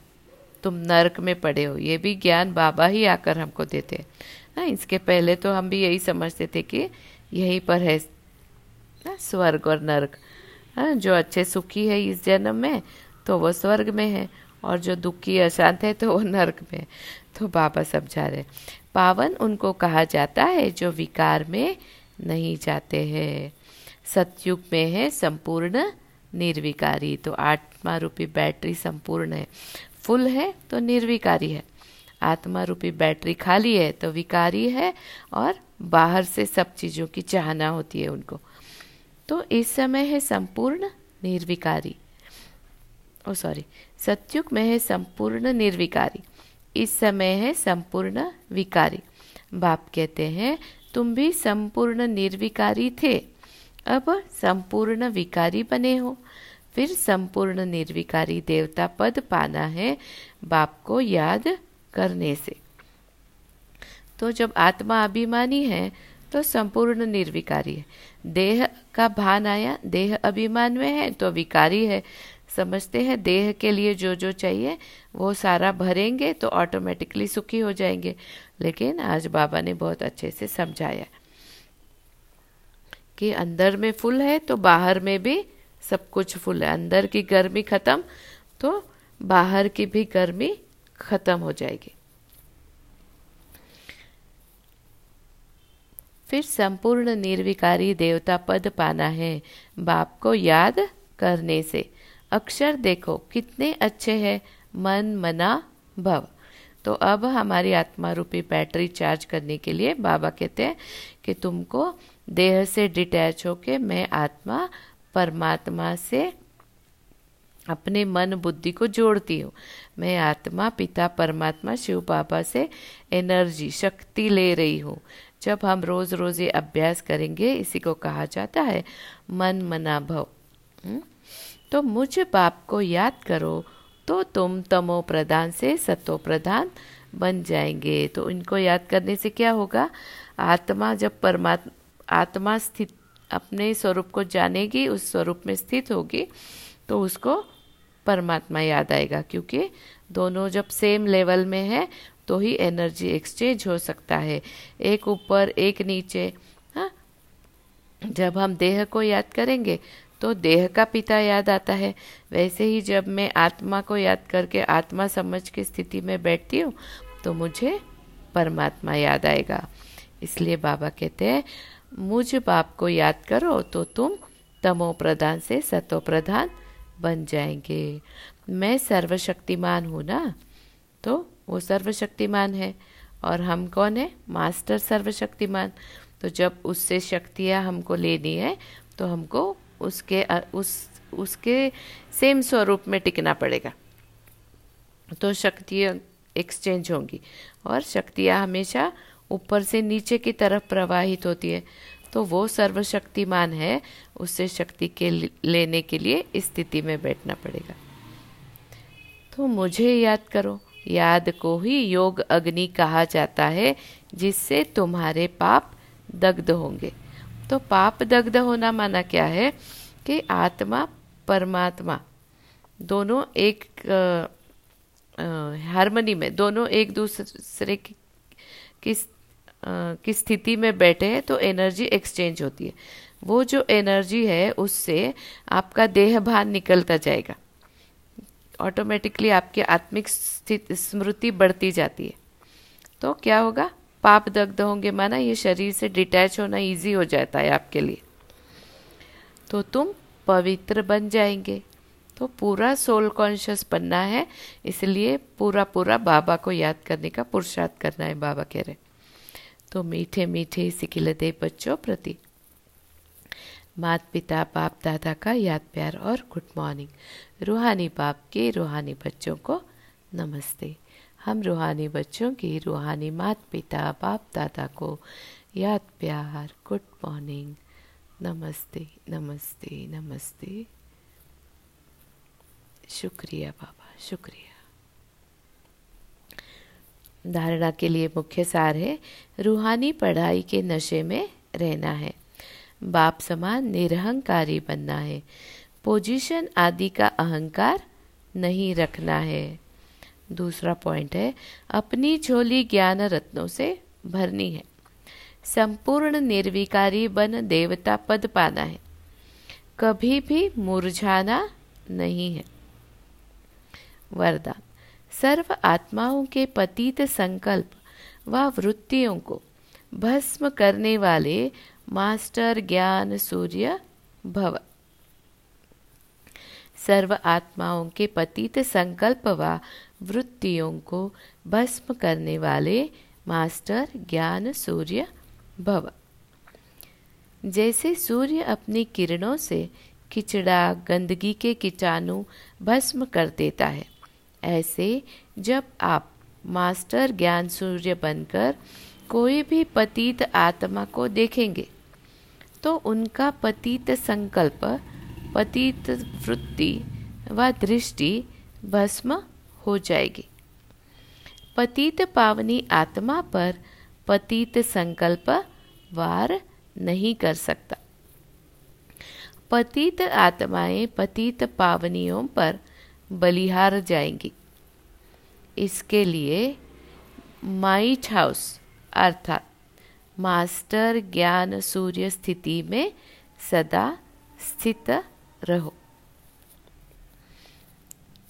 तुम नरक में पड़े हो। ये भी ज्ञान बाबा ही आकर हमको देते। हैं ना इसके पहले तो हम भी यही समझते थे कि यहीं पर है ना स्वर्ग और नरक। हाँ जो अच्छे सुखी है इस जन्म में तो वो स्वर्ग में है, और जो दुखी, अशांत है तो वो नरक में तो बाबा समझा रहे पावन उनको कहा जाता है, जो विकार में नहीं जाते हैं। सतयुग में है, संपूर्ण निर्विकारी तो आत्मा रूपी बैटरी संपूर्ण है। फुल है तो निर्विकारी है। आत्मा रूपी बैटरी खाली है तो विकारी है, और बाहर से सब चीज़ों की चाहना होती है उनको। तो इस समय है संपूर्ण निर्विकारी। ओ सॉरी सत्युग में है संपूर्ण निर्विकारी। इस समय है संपूर्ण विकारी। बाप कहते हैं, तुम भी संपूर्ण निर्विकारी थे अब संपूर्ण विकारी बने हो। फिर संपूर्ण निर्विकारी देवता पद पाना है बाप को याद करने से। तो जब आत्मा अभिमानी है तो संपूर्ण निर्विकारी है। देह का भान आया, देह अभिमान में है तो विकारी है। समझते हैं देह के लिए जो जो चाहिए, वो सारा भरेंगे तो ऑटोमेटिकली सुखी हो जाएँगे। लेकिन आज बाबा ने बहुत अच्छे से समझाया। कि अंदर में फुल है तो बाहर में भी सब कुछ फुल है। अंदर की गर्मी खत्म तो बाहर की भी गर्मी खत्म हो जाएगी। फिर संपूर्ण निर्विकारी देवता पद पाना है बाप को याद करने से। अक्षर देखो, कितने अच्छे हैं। मन, मना, भव। तो अब हमारी आत्मा रूपी बैटरी चार्ज करने के लिए बाबा कहते हैं कि तुमको देह से डिटैच होके मैं आत्मा परमात्मा से अपने मन बुद्धि को जोड़ती हूँ। मैं आत्मा, पिता, परमात्मा, शिव बाबा से एनर्जी शक्ति ले रही हूँ। जब हम रोज रोज ये अभ्यास करेंगे, इसी को कहा जाता है मन मना भव। हम्म? तो मुझ बाप को याद करो तो तुम तमो प्रधान से सतो प्रधान बन जाएँगे। तो इनको याद करने से क्या होगा? आत्मा जब परमात्मा आत्मा स्थित, अपने स्वरूप को जानेगी, उस स्वरूप में स्थित होगी तो उसको परमात्मा याद आएगा, क्योंकि दोनों जब सेम लेवल में है तो ही एनर्जी एक्सचेंज हो सकता है। एक ऊपर, एक नीचे हाँ? जब हम देह को याद करेंगे तो देह का पिता याद आता है। वैसे ही जब मैं आत्मा को याद करके आत्मा समझ के स्थिति में बैठती हूँ तो मुझे परमात्मा याद आएगा। इसलिए बाबा कहते हैं मुझ बाप को याद करो तो तुम तमो प्रधान से सतो प्रधान बन जाएँगे। मैं सर्वशक्तिमान हूँ ना? तो वो सर्वशक्तिमान है। और हम कौन है? मास्टर सर्वशक्तिमान। तो जब उससे शक्तियाँ हमको लेनी है तो हमको उसके, उस, उसके सेम स्वरूप में टिकना पड़ेगा। तो शक्तियाँ एक्सचेंज होंगी। और शक्तियाँ हमेशा ऊपर से नीचे की तरफ़ प्रवाहित होती है। तो वो सर्वशक्तिमान है उससे शक्ति के लेने के लिए स्थिति में बैठना पड़ेगा। तो मुझे याद करो याद को ही योग अग्नि कहा जाता है जिससे तुम्हारे पाप दग्ध होंगे। तो पाप दग्ध होना माना क्या है कि आत्मा परमात्मा दोनों एक हारमोनी में दोनों एक दूसरे की, की की स्थिति में बैठे हैं तो एनर्जी एक्सचेंज होती है। वो जो एनर्जी है, उससे आपका देह भान निकलता जाएगा। ऑटोमेटिकली आपकी आत्मिक स्मृति बढ़ती जाती है। तो क्या होगा? पाप दग्ध होंगे माना ये शरीर से डिटैच होना इजी हो जाता है आपके लिए। तो तुम पवित्र बन जाएँगे। तो पूरा सोल कॉन्शियस बनना है, इसलिए पूरा पूरा बाबा को याद करने का, पुरुषार्थ करना है, बाबा कह रहे तो मीठे मीठे सिकिलते बच्चों प्रति। माता पिता बाप दादा का याद प्यार और गुड मॉर्निंग। रूहानी बाप के रूहानी बच्चों को नमस्ते। हम रूहानी बच्चों की रूहानी माता पिता बाप दादा को याद प्यार गुड मॉर्निंग। नमस्ते नमस्ते नमस्ते। शुक्रिया बाबा, शुक्रिया। धारणा के लिए मुख्य सार है, रूहानी पढ़ाई के नशे में रहना है। बाप समान निरहंकारी बनना है। पोजीशन आदि का अहंकार नहीं रखना है। दूसरा पॉइंट है, अपनी झोली ज्ञान रत्नों से भरनी है। संपूर्ण निर्विकारी बन देवता पद पाना है। कभी भी मुरझाना नहीं है। वरदान सर्व आत्माओं के पतित संकल्प व वृत्तियों को भस्म करने वाले मास्टर ज्ञान सूर्य भव। सर्व आत्माओं के पतित संकल्प व वृत्तियों को भस्म करने वाले मास्टर ज्ञान सूर्य भव। जैसे सूर्य अपनी किरणों से किचड़ा गंदगी के कीटाणु भस्म कर देता है ऐसे जब आप मास्टर ज्ञान सूर्य बनकर कोई भी पतित आत्मा को देखेंगे तो उनका पतित संकल्प, पतित वृत्ति व दृष्टि भस्म हो जाएगी। पतित पावनी आत्मा पर पतित संकल्प वार नहीं कर सकता। पतित आत्माएँ पतित पावनियों पर बलिहार जाएँगी। इसके लिए माइट हाउस अर्थात मास्टर ज्ञान सूर्य स्थिति में सदा स्थित रहो।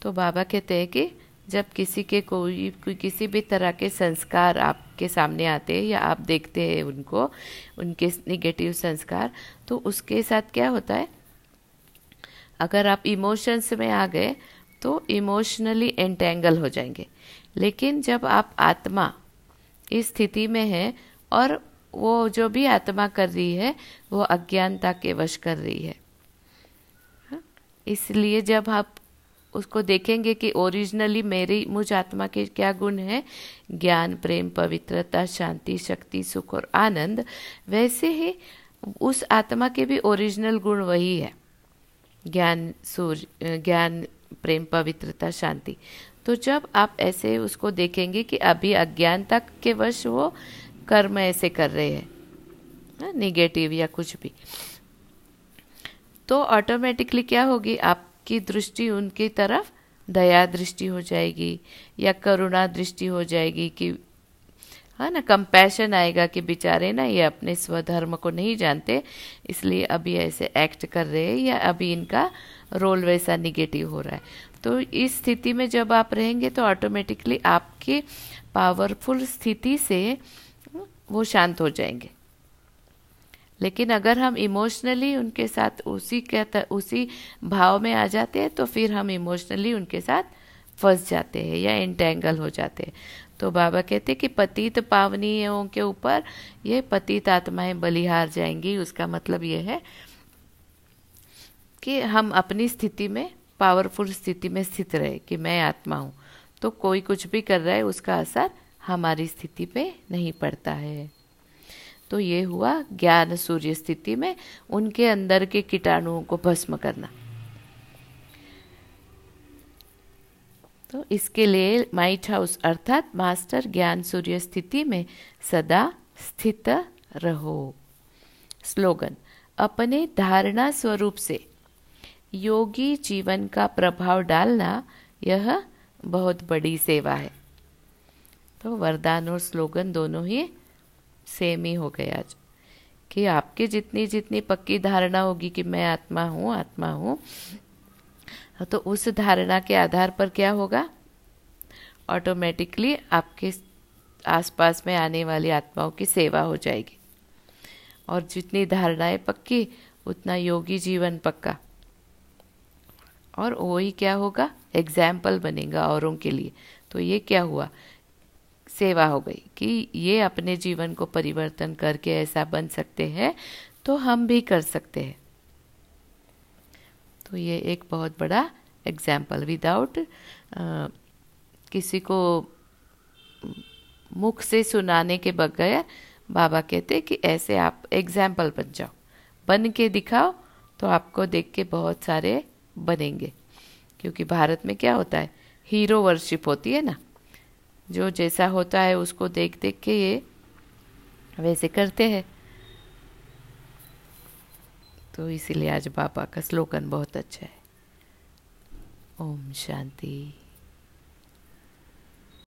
तो बाबा कहते हैं कि जब किसी के कोई, किसी भी तरह के संस्कार आपके सामने आते हैं या आप देखते हैं उनको, उनके निगेटिव संस्कार तो उसके साथ क्या होता है? अगर आप इमोशंस में आ गए तो इमोशनली एंटेंगल हो जाएँगे। लेकिन जब आप आत्मा इस स्थिति में है और वो जो भी आत्मा कर रही है, वो अज्ञानता के वश कर रही है। हाँ? इसलिए जब आप उसको देखेंगे कि ओरिजिनली मेरी, मुझ आत्मा के क्या गुण है? ज्ञान, प्रेम, पवित्रता, शांति, शक्ति, सुख और आनंद। वैसे ही उस आत्मा के भी ओरिजिनल गुण वही है। ज्ञान, सूर्य, ज्ञान प्रेम पवित्रता शांति। तो जब आप ऐसे उसको देखेंगे कि अभी अज्ञानता के वश वो कर्म ऐसे कर रहे हैं निगेटिव हाँ, या कुछ भी तो ऑटोमेटिकली क्या होगी? आपकी दृष्टि उनकी तरफ़ दया दृष्टि हो जाएगी या करुणा दृष्टि हो जाएगी कि है ना कंपैशन आएगा कि बेचारे ना ये अपने स्वधर्म को नहीं जानते, इसलिए अभी ऐसे एक्ट कर रहे हैं या अभी इनका रोल वैसा निगेटिव हो रहा है। तो इस स्थिति में जब आप रहेंगे तो ऑटोमेटिकली आपके पावरफुल स्थिति से वो शांत हो जाएँगे। लेकिन अगर हम इमोशनली उनके साथ उसी के उसी भाव में आ जाते हैं तो फिर हम इमोशनली उनके साथ फंस जाते हैं या इंटेंगल हो जाते हैं। तो बाबा कहते कि पतित पावनियों के ऊपर ये पतित आत्माएँ बलिहार जाएँगी। उसका मतलब ये है कि हम अपनी स्थिति में पावरफुल स्थिति में स्थित रहे कि मैं आत्मा हूँ। तो कोई कुछ भी कर रहा है, उसका असर हमारी स्थिति पे नहीं पड़ता है। तो ये हुआ ज्ञान सूर्य स्थिति में उनके अंदर के कीटाणुओं को भस्म करना। तो इसके लिए माइट हाउस अर्थात मास्टर ज्ञान सूर्य स्थिति में सदा स्थित रहो। स्लोगन, अपने धारणा स्वरूप से। योगी जीवन का प्रभाव डालना यह बहुत बड़ी सेवा है। तो वरदान और स्लोगन दोनों ही सेम ही हो गए आज। कि आपकी जितनी जितनी पक्की धारणा होगी कि मैं आत्मा हूँ आत्मा हूँ तो उस धारणा के आधार पर क्या होगा? ऑटोमेटिकली आपके आसपास में आने वाली आत्माओं की सेवा हो जाएगी। और जितनी धारणाएँ पक्की, उतना योगी जीवन पक्का। और वही क्या होगा? एग्ज़ाम्पल बनेगा औरों के लिए। तो ये क्या हुआ? सेवा हो गई कि ये अपने जीवन को परिवर्तन करके ऐसा बन सकते हैं तो हम भी कर सकते हैं। तो ये एक बहुत बड़ा एग्ज़ाम्पल विदाउट किसी को मुख से सुनाने के बगैर बाबा कहते कि ऐसे आप एग्ज़ाम्पल बन जाओ। बन के दिखाओ तो आपको देख के बहुत सारे बनेंगे। क्योंकि भारत में क्या होता है हीरो वर्शिप होती है ना। जो जैसा होता है उसको देख देख के ये वैसे करते हैं। तो इसीलिए आज बाबा का स्लोगन बहुत अच्छा है। ओम शांति।